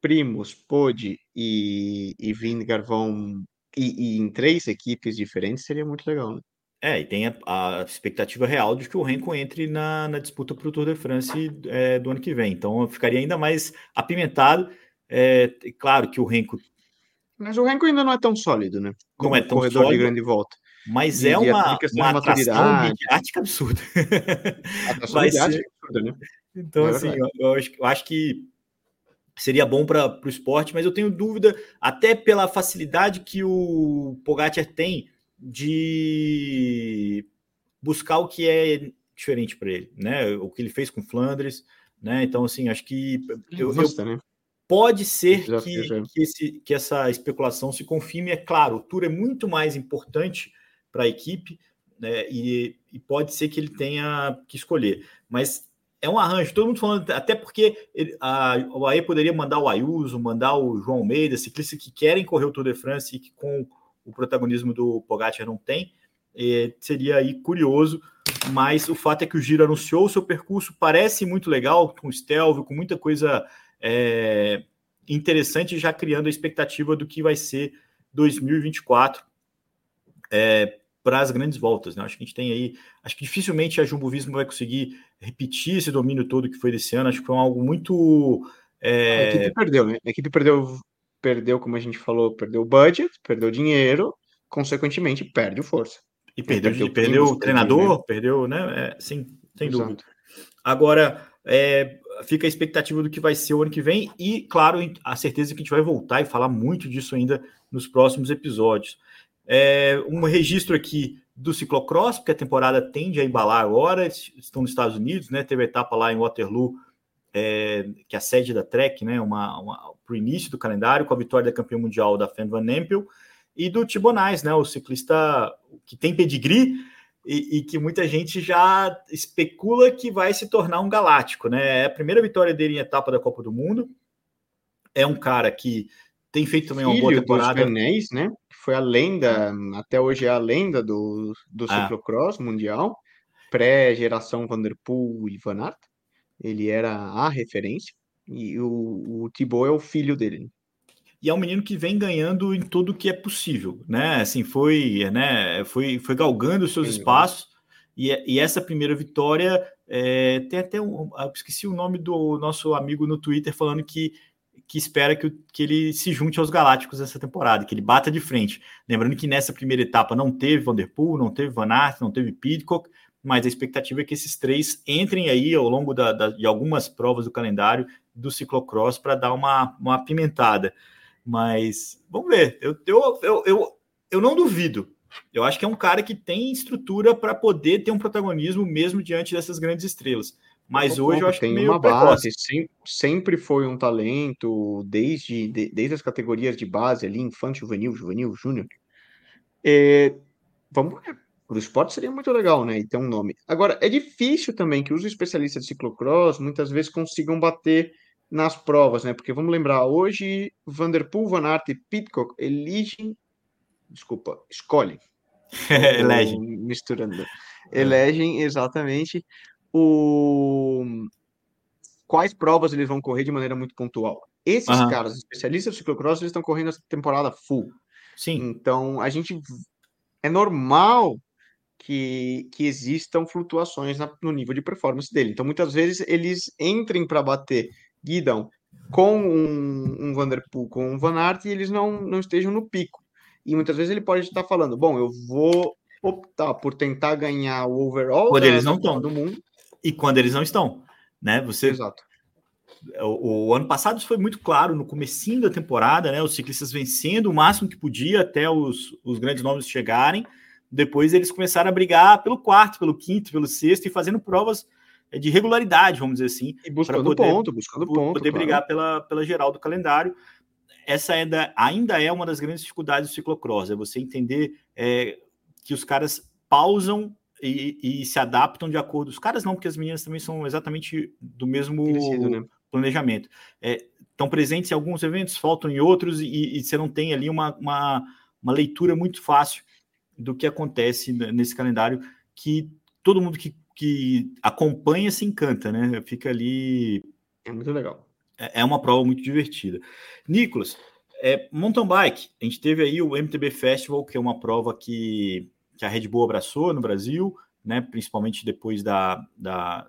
Primos, Pode e, e Vingar vão e, e, em três equipes diferentes seria muito legal, né? É, e tem a, a, expectativa real de que o Renko entre na, na disputa para o Tour de France é, do ano que vem. Então ficaria ainda mais apimentado. É, claro que o Renko. Mas o Renko ainda não é tão sólido, né? Como não é tão corredor sólido, de grande volta. Mas de, é uma, uma atração midiática absurda. Atração midiática absurda, né? Então, é assim, eu, eu, acho, eu acho que seria bom para o esporte, mas eu tenho dúvida, até pela facilidade que o Pogacar tem de buscar o que é diferente para ele, né? O que ele fez com Flandres, né? Então, assim, acho que eu, Justa, eu, né? pode ser que, que, esse, que essa especulação se confirme. É claro, o Tour é muito mais importante para a equipe, né? E, e pode ser que ele tenha que escolher, mas é um arranjo, todo mundo falando, até porque a, o AE poderia mandar o Ayuso, mandar o João Almeida, ciclistas que querem correr o Tour de France e que com o protagonismo do Pogacar não tem, é, seria aí curioso, mas o fato é que o Giro anunciou o seu percurso, parece muito legal, com Stelvio, com muita coisa é, interessante, já criando a expectativa do que vai ser 2024. É, para as grandes voltas. Né? Acho que a gente tem aí. Acho que dificilmente a Jumbo Visma vai conseguir repetir esse domínio todo que foi desse ano. Acho que foi algo muito. É... A equipe perdeu, né? A equipe perdeu, perdeu, como a gente falou, perdeu o budget, perdeu dinheiro, consequentemente perde o força. E perdeu, perdeu, perdeu o treinador, perdeu, né? É, sim, sem Exato. dúvida. Agora, é, fica a expectativa do que vai ser o ano que vem e, claro, a certeza que a gente vai voltar e falar muito disso ainda nos próximos episódios. É, um registro aqui do ciclocross, porque a temporada tende a embalar agora, estão nos Estados Unidos, né? Teve a etapa lá em Waterloo, é, que é a sede da Trek, né? Uma, uma para o início do calendário, com a vitória da campeã mundial da Fan Van Empel e do Tibonais, né? O ciclista que tem pedigree e, e, que muita gente já especula que vai se tornar um galáctico, né? É a primeira vitória dele em etapa da Copa do Mundo. É um cara que tem feito também uma boa temporada. Dos né? Foi a lenda, até hoje é a lenda do, do ah. ciclocross mundial, pré-geração Vanderpool e Van Aert. Ele era a referência e o, o Thibaut é o filho dele. E é um menino que vem ganhando em tudo que é possível, né? Assim, foi, né? Foi, foi galgando os seus Sim, espaços. E, e, essa primeira vitória é, tem até um. esqueci o nome do nosso amigo no Twitter falando que que espera que, que ele se junte aos Galácticos essa temporada, que ele bata de frente. Lembrando que nessa primeira etapa não teve Vanderpool, não teve Van Aert, não teve Pidcock, mas a expectativa é que esses três entrem aí ao longo da, da, de algumas provas do calendário do ciclocross para dar uma, uma apimentada. Mas vamos ver, eu, eu, eu, eu, eu não duvido. Eu acho que é um cara que tem estrutura para poder ter um protagonismo mesmo diante dessas grandes estrelas. Mas hoje eu acho tem que uma base, sempre, sempre foi um talento, desde, de, desde as categorias de base ali, infante, juvenil, juvenil, júnior. É, vamos ver. O esporte seria muito legal, né? E ter um nome. Agora, é difícil também que os especialistas de ciclocross muitas vezes consigam bater nas provas, né? Porque vamos lembrar, hoje Vanderpool, Van Aert e Pitcock elegem, desculpa, escolhem. elegem. Misturando. Elegem exatamente o... quais provas eles vão correr de maneira muito pontual. Esses uhum. caras, especialistas de ciclocross, eles estão correndo essa temporada full. Sim. Então, a gente é normal que, que existam flutuações na, no nível de performance dele. Então, muitas vezes eles entrem para bater Guidão com um, um Vanderpool, com um Van Aert, e eles não, não estejam no pico. E muitas vezes ele pode estar falando, bom, eu vou optar por tentar ganhar o overall eles não estão do mundo e quando eles não estão, né? Você Exato. O, o, ano passado isso foi muito claro no comecinho da temporada, né? Os ciclistas vencendo o máximo que podia até os, os grandes nomes chegarem. Depois eles começaram a brigar pelo quarto, pelo quinto, pelo sexto e fazendo provas é, de regularidade, vamos dizer assim. E buscando poder, ponto, buscando ponto. Poder claro. brigar pela, pela geral do calendário. essa é da, ainda é uma das grandes dificuldades do ciclocross, é você entender é, que os caras pausam e, e, se adaptam de acordo. Os caras não, porque as meninas também são exatamente do mesmo né? planejamento. Estão é, presentes em alguns eventos, faltam em outros, e, e você não tem ali uma, uma, uma, leitura muito fácil do que acontece nesse calendário, que todo mundo que, que acompanha se encanta, né? Fica ali. É muito legal. É, é uma prova muito divertida. Nicolas, é, mountain bike, a gente teve aí o MTB Festival, que é uma prova que que a Red Bull abraçou no Brasil, né, principalmente depois da, da,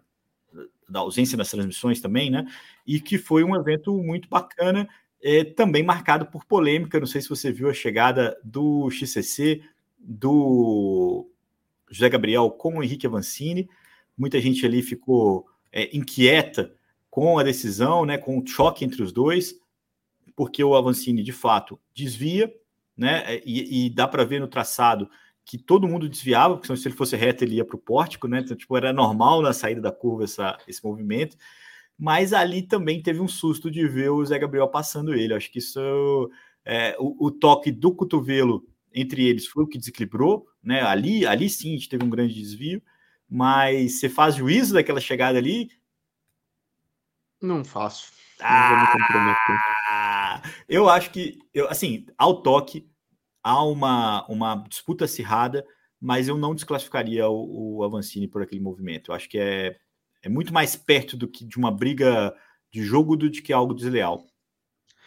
da, ausência das transmissões também, né, e que foi um evento muito bacana, é, também marcado por polêmica. Não sei se você viu a chegada do XCC, do José Gabriel com o Henrique Avancini. Muita gente ali ficou é, inquieta com a decisão, né, com o choque entre os dois, porque o Avancini de fato desvia, né, e, e dá para ver no traçado que todo mundo desviava, porque se ele fosse reto ele ia para o pórtico, né? Então, tipo, era normal na saída da curva essa, esse movimento. Mas ali também teve um susto de ver o Zé Gabriel passando ele. acho que isso é, o, o, toque do cotovelo entre eles foi o que desequilibrou, né? Ali, ali sim a gente teve um grande desvio, mas você faz juízo daquela chegada ali? Não faço. Ah, eu acho que, eu, assim, ao toque, há uma, uma disputa acirrada, mas eu não desclassificaria o, o Avancini por aquele movimento. Eu acho que é, é muito mais perto do que de uma briga de jogo do que algo desleal.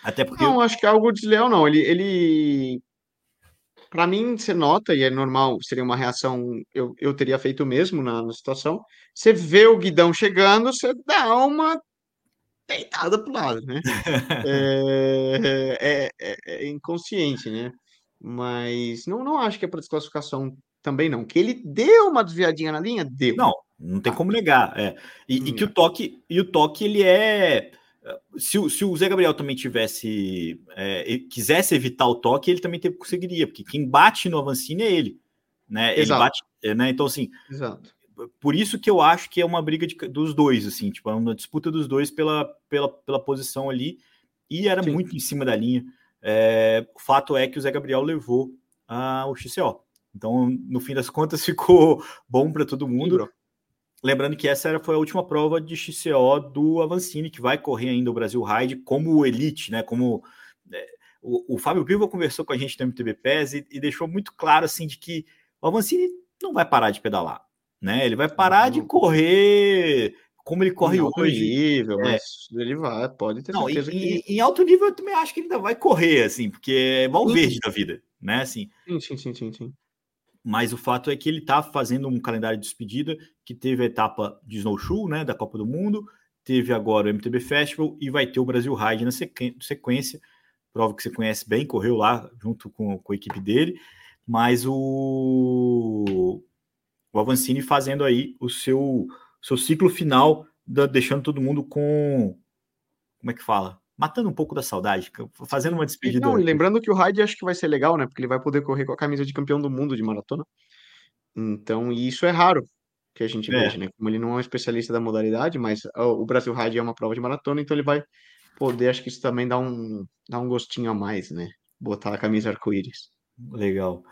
Até porque. Não, acho que é algo desleal, não. Ele. ele... Para mim, você nota, e é normal, seria uma reação, eu, eu teria feito o mesmo na, na situação. Você vê o guidão chegando, você dá uma deitada pro lado, né? é, é, é, é inconsciente, né? Mas não, não acho que é para desclassificação também não. Que ele deu uma desviadinha na linha, deu. Não, não tem como negar. É. E, hum. e que o toque, e o toque ele é. Se o, se o Zé Gabriel também tivesse é, quisesse evitar o toque, ele também conseguiria, porque quem bate no Avancini é ele, né? Ele Exato. bate, é, né? Então assim, Exato. por isso que eu acho que é uma briga de, dos dois, assim, tipo, é uma disputa dos dois pela, pela, pela posição ali, e era Sim. muito em cima da linha. É, o fato é que o Zé Gabriel levou ao XCO. Então, no fim das contas, ficou bom para todo mundo. Sim, Lembrando que essa era, foi a última prova de XCO do Avancini, que vai correr ainda o Brasil Ride como elite, né? Como é, o, o, Fábio Piva conversou com a gente no MTB PES e, e, deixou muito claro assim de que o Avancini não vai parar de pedalar, né? Ele vai parar de correr como ele corre em alto hoje. nível, é. mas ele vai, pode ter não, certeza em, que... em alto nível eu também acho que ele ainda vai correr, assim, porque é Valverde da vida, né? Assim. Sim, sim, sim, sim, sim. Mas o fato é que ele tá fazendo um calendário de despedida que teve a etapa de Snowshoe, né, da Copa do Mundo, teve agora o MTB Festival e vai ter o Brasil Ride na sequência. Prova que você conhece bem, correu lá junto com, com a equipe dele, mas o, o Avancini fazendo aí o seu seu ciclo final, da, deixando todo mundo com. Como é que fala? Matando um pouco da saudade, fazendo uma despedida. Não, e lembrando que o Hyde acho que vai ser legal, né? Porque ele vai poder correr com a camisa de campeão do mundo de maratona. Então, e isso é raro que a gente é. veja, né? Como ele não é um especialista da modalidade, mas o Brasil Ride é uma prova de maratona, então ele vai poder, acho que isso também dá um, dá um gostinho a mais, né? Botar a camisa arco-íris. Legal.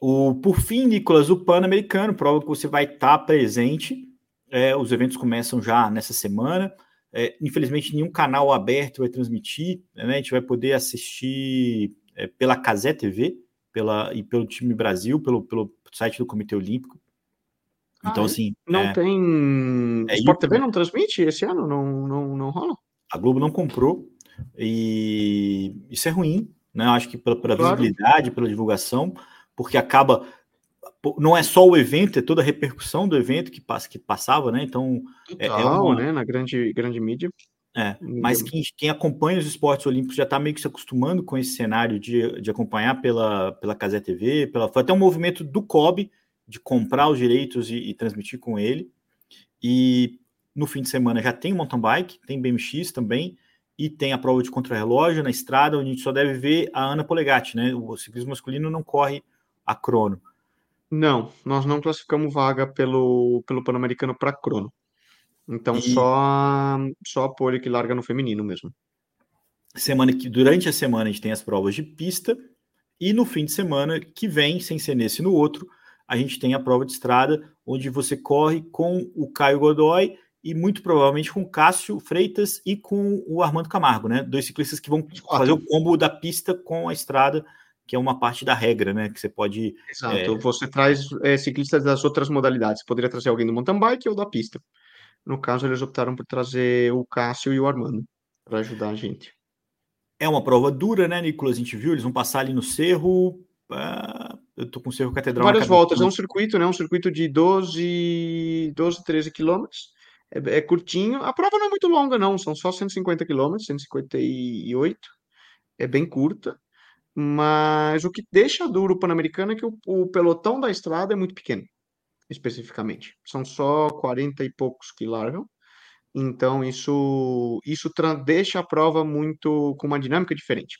O, por fim, Nicolas, o Pan-Americano, prova que você vai estar presente é, os eventos começam já nessa semana. É, infelizmente, nenhum canal aberto vai transmitir. Né? A gente vai poder assistir é, pela Casé TV pela, e pelo time Brasil, pelo, pelo site do Comitê Olímpico. Então, ah, assim. Não é, tem. É, Sport TV não transmite esse ano? Não, não, não rola? A Globo não comprou. E isso é ruim, né? Acho que pela, pela claro. visibilidade, pela divulgação, porque acaba não é só o evento, é toda a repercussão do evento que, passa, que passava, né? Então, é, Total, é uma... né? Na grande, grande mídia. É, mas quem, quem, acompanha os esportes olímpicos já está meio que se acostumando com esse cenário de, de acompanhar pela, pela Casé TV, pela, foi até um movimento do COB de comprar os direitos e, e transmitir com ele. E no fim de semana já tem mountain bike, tem BMX também, e tem a prova de contrarrelógio na estrada, onde a gente só deve ver a Ana Polegatti, né? O ciclismo masculino não corre a crono. Não, nós não classificamos vaga pelo, pelo Pan-Americano para crono. Então e... só, só a pole que larga no feminino mesmo. semana que durante a semana a gente tem as provas de pista e no fim de semana que vem, sem ser nesse no outro, a gente tem a prova de estrada, onde você corre com o Caio Godoy e muito provavelmente com o Cássio Freitas e com o Armando Camargo, né? Dois ciclistas que vão fazer o combo da pista com a estrada, que é uma parte da regra, né? Que você pode. Exato. É... Você traz é, ciclistas das outras modalidades. Poderia trazer alguém do mountain bike ou da pista. No caso, eles optaram por trazer o Cássio e o Armando para ajudar a gente. É uma prova dura, né, Nicolas? A gente viu, eles vão passar ali no cerro. Uh, eu tô com o cerro catedral. Várias voltas, é um circuito, né? Um circuito de 12, 12 13 quilômetros. É, é, curtinho. A prova não é muito longa, não. São só 150 quilômetros, 158. É bem curta. Mas o que deixa duro o Pan-Americano é que o, o pelotão da estrada é muito pequeno, especificamente. São só 40 e poucos que largam. Então, isso, isso deixa a prova muito com uma dinâmica diferente.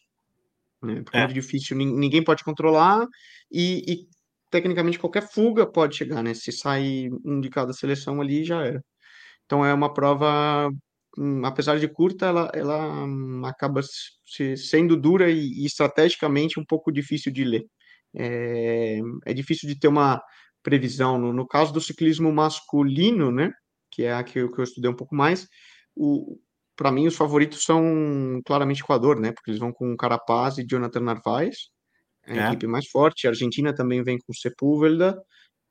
Né? Porque é. muito difícil, ninguém pode controlar e, e, tecnicamente qualquer fuga pode chegar, né? Se sai um de cada seleção ali, já era. Então, é uma prova, apesar de curta, ela, ela hum, acaba se, sendo dura e, e, estrategicamente um pouco difícil de ler. É, é difícil de ter uma previsão. No, no caso do ciclismo masculino, né? que é a que eu, que eu estudei um pouco mais, para mim os favoritos são claramente Equador, né? Porque eles vão com Carapaz e Jonathan Narvaez, a é. equipe mais forte. A Argentina também vem com Sepúlveda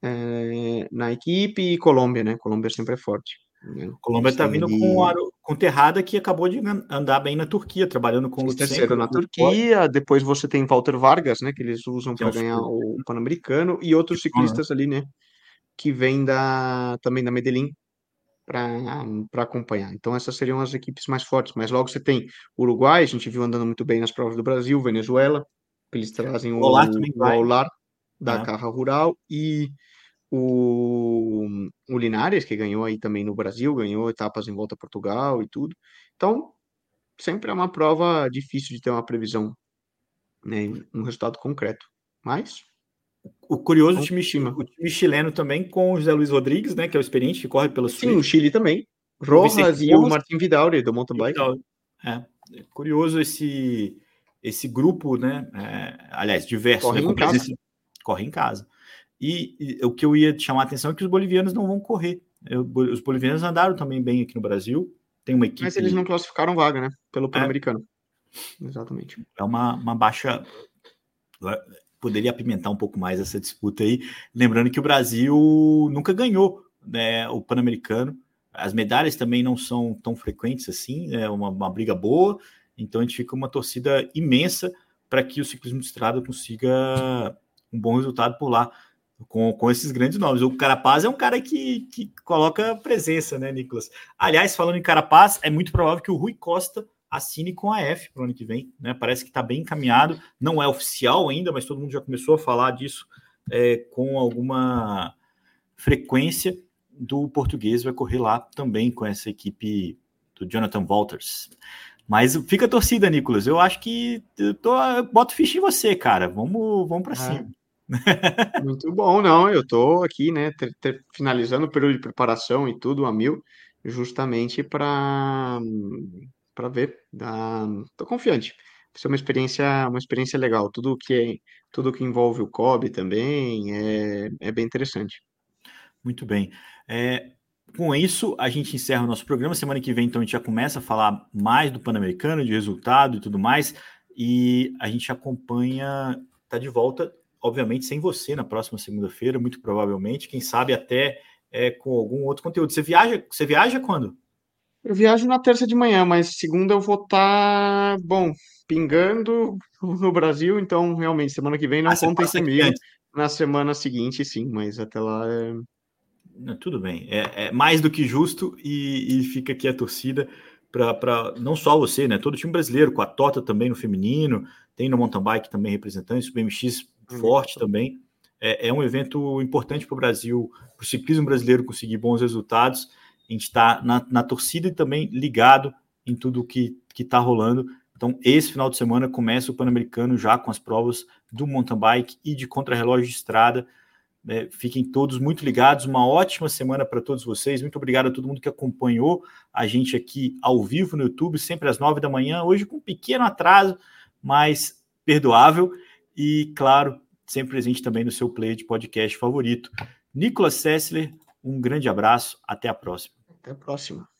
é, na equipe e Colômbia, né? Colômbia sempre é forte. Né? Colômbia está vindo com, Aro, com Terrada que acabou de andar bem na Turquia, trabalhando com o terceiro na Turquia. Depois você tem Walter Vargas, né? Que eles usam para ganhar o Pan-Americano e outros ciclistas ali, né? Que vem da também da Medellín, para acompanhar. Então, essas seriam as equipes mais fortes. Mas logo você tem Uruguai, a gente viu andando muito bem nas provas do Brasil, Venezuela, eles trazem o, Olar, o Olar da é. Carra Rural e o, o Linares, que ganhou aí também no Brasil, ganhou etapas em volta a Portugal e tudo. Então, sempre é uma prova difícil de ter uma previsão, né, um resultado concreto. Mas o curioso o time, o time chileno também com o José Luiz Rodrigues, né, que é o experiente que corre pelo Sim, o Chile também. Rojas e o Martin Vidal do mountain bike. É, é, curioso esse esse grupo, né? É, aliás, diverso, corre né, em casa. corre em casa. E, e, o que eu ia chamar a atenção é que os bolivianos não vão correr. Eu, os bolivianos andaram também bem aqui no Brasil. Tem uma equipe. Mas eles não classificaram vaga, né? Pelo é. Pan-Americano. É. Exatamente. É uma, uma baixa poderia apimentar um pouco mais essa disputa aí. Lembrando que o Brasil nunca ganhou né, o Pan-Americano. As medalhas também não são tão frequentes assim, é uma, uma briga boa. Então a gente fica uma torcida imensa para que o ciclismo de estrada consiga um bom resultado por lá, com, com esses grandes nomes. O Carapaz é um cara que, que coloca presença, né, Nicolas? Aliás, falando em Carapaz, é muito provável que o Rui Costa assine com a F para o ano que vem. Né? Parece que está bem encaminhado, não é oficial ainda, mas todo mundo já começou a falar disso é, com alguma frequência. Do português vai correr lá também com essa equipe do Jonathan Walters. Mas fica a torcida, Nicolas. Eu acho que eu tô, boto ficha em você, cara. Vamos, vamos para é. cima. Muito bom, não. Eu tô aqui, né, ter, ter, finalizando o período de preparação e tudo a mil, justamente para para ver. Estou confiante. Vai ser uma experiência, uma experiência legal. Tudo que é, tudo que envolve o COB também é, é bem interessante. Muito bem. É, com isso, a gente encerra o nosso programa. Semana que vem, então, a gente já começa a falar mais do Pan-Americano, de resultado e tudo mais. E a gente acompanha, tá de volta, obviamente, sem você na próxima segunda-feira, muito provavelmente. Quem sabe até é, com algum outro conteúdo. Você viaja, você viaja quando? Eu viajo na terça de manhã, mas segunda eu vou estar, tá, bom, pingando no Brasil, então realmente semana que vem não ah, contem comigo. Na semana seguinte, sim, mas até lá é. Não, tudo bem, é, é, mais do que justo e, e fica aqui a torcida para não só você, né? Todo o time brasileiro, com a Tota também no feminino, tem no mountain bike também representantes, o BMX uhum. forte também. É, é um evento importante para o Brasil, para o ciclismo brasileiro conseguir bons resultados a gente está na, na, torcida e também ligado em tudo que está rolando. Então, esse final de semana começa o Pan-Americano já com as provas do mountain bike e de contrarrelógio de estrada. É, fiquem todos muito ligados. Uma ótima semana para todos vocês. Muito obrigado a todo mundo que acompanhou a gente aqui ao vivo no YouTube, sempre às nove da manhã. Hoje com um pequeno atraso, mas perdoável. E, claro, sempre presente também no seu player de podcast favorito. Nicolas Sessler, um grande abraço. Até a próxima. Até a próxima.